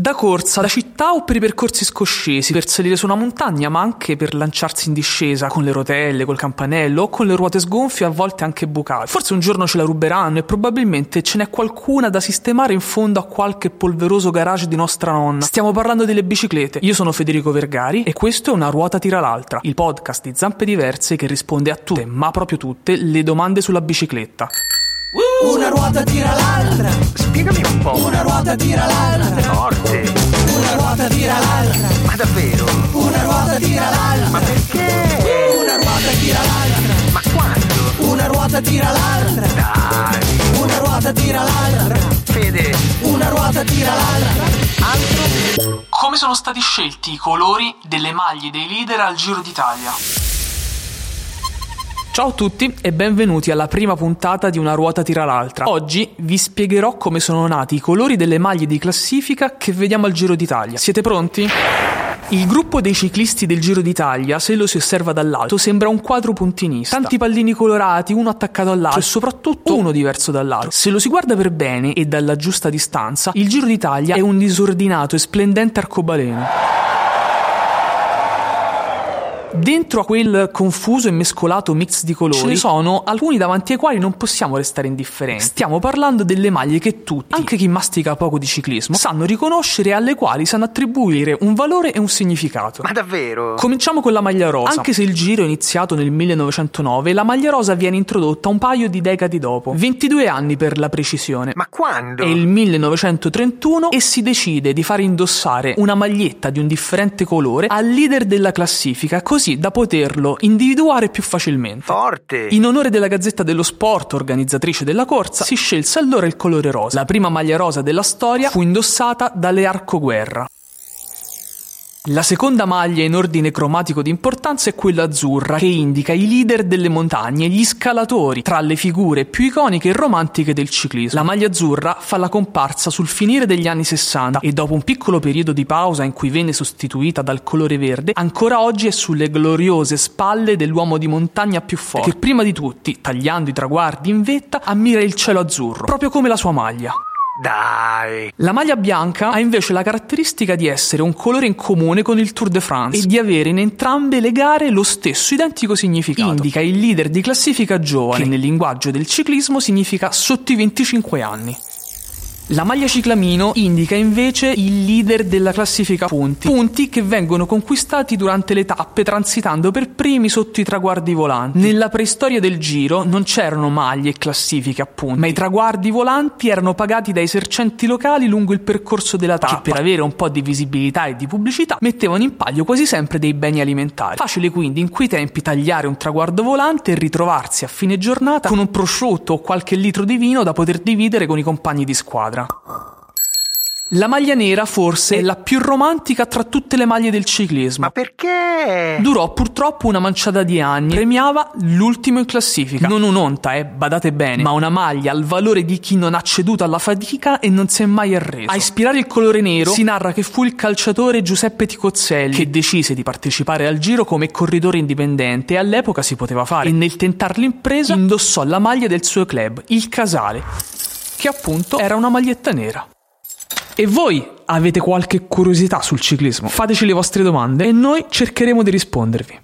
Da corsa, da città o per i percorsi scoscesi, per salire su una montagna, ma anche per lanciarsi in discesa con le rotelle, col campanello o con le ruote sgonfie, a volte anche bucate. Forse un giorno ce la ruberanno e probabilmente ce n'è qualcuna da sistemare in fondo a qualche polveroso garage di nostra nonna. Stiamo parlando delle biciclette. Io sono Federico Vergari e questo è Una ruota tira l'altra, il podcast di Zampe Diverse che risponde a tutte, ma proprio tutte, le domande sulla bicicletta. Una ruota tira l'altra. Spiegami un po'. Una ruota tira l'altra. Forte. Una ruota tira l'altra. Ma davvero? Una ruota tira l'altra. Ma perché? Una ruota tira l'altra. Ma quando? Una ruota tira l'altra. Dai. Una ruota tira l'altra. Fede. Una ruota tira l'altra. Altro? Come sono stati scelti i colori delle maglie dei leader al Giro d'Italia? Ciao a tutti e benvenuti alla prima puntata di Una ruota tira l'altra. Oggi vi spiegherò come sono nati i colori delle maglie di classifica che vediamo al Giro d'Italia. Siete pronti? Il gruppo dei ciclisti del Giro d'Italia, se lo si osserva dall'alto, sembra un quadro puntinista. Tanti pallini colorati, uno attaccato all'altro e soprattutto uno diverso dall'altro. Se lo si guarda per bene e dalla giusta distanza, il Giro d'Italia è un disordinato e splendente arcobaleno. Dentro a quel confuso e mescolato mix di colori ce ne sono alcuni davanti ai quali non possiamo restare indifferenti. Stiamo parlando delle maglie che tutti, anche chi mastica poco di ciclismo, sanno riconoscere e alle quali sanno attribuire un valore e un significato. Ma davvero? Cominciamo con la maglia rosa. Anche se il giro è iniziato nel 1909, la maglia rosa viene introdotta un paio di decadi dopo. 22 anni per la precisione. Ma quando? È il 1931 e si decide di far indossare una maglietta di un differente colore al leader della classifica, così da poterlo individuare più facilmente. Forte. In onore della Gazzetta dello Sport, organizzatrice della corsa, si scelse allora il colore rosa. La prima maglia rosa della storia fu indossata dalle Arcoguerra. La seconda maglia in ordine cromatico di importanza è quella azzurra, che indica i leader delle montagne, gli scalatori, tra le figure più iconiche e romantiche del ciclismo. La maglia azzurra fa la comparsa sul finire degli anni 60 e dopo un piccolo periodo di pausa in cui venne sostituita dal colore verde, ancora oggi è sulle gloriose spalle dell'uomo di montagna più forte, che prima di tutti, tagliando i traguardi in vetta, ammira il cielo azzurro, proprio come la sua maglia. Dai. La maglia bianca ha invece la caratteristica di essere un colore in comune con il Tour de France e di avere in entrambe le gare lo stesso identico significato. Indica il leader di classifica giovane, che nel linguaggio del ciclismo significa sotto i 25 anni. La maglia ciclamino indica invece il leader della classifica punti, punti che vengono conquistati durante le tappe transitando per primi sotto i traguardi volanti. Nella preistoria del giro non c'erano maglie e classifiche a punti, ma i traguardi volanti erano pagati dai esercenti locali lungo il percorso della tappa, che per avere un po' di visibilità e di pubblicità mettevano in palio quasi sempre dei beni alimentari. Facile quindi in quei tempi tagliare un traguardo volante e ritrovarsi a fine giornata con un prosciutto o qualche litro di vino da poter dividere con i compagni di squadra. La maglia nera forse è la più romantica tra tutte le maglie del ciclismo. Ma perché? Durò purtroppo una manciata di anni. Premiava l'ultimo in classifica. Non un'onta, eh, badate bene, ma una maglia al valore di chi non ha ceduto alla fatica e non si è mai arreso. A ispirare il colore nero si narra che fu il calciatore Giuseppe Ticozzelli che decise di partecipare al giro come corridore indipendente e all'epoca si poteva fare. E nel tentar l'impresa indossò la maglia del suo club, il Casale, che appunto era una maglietta nera. E voi avete qualche curiosità sul ciclismo? Fateci le vostre domande e noi cercheremo di rispondervi.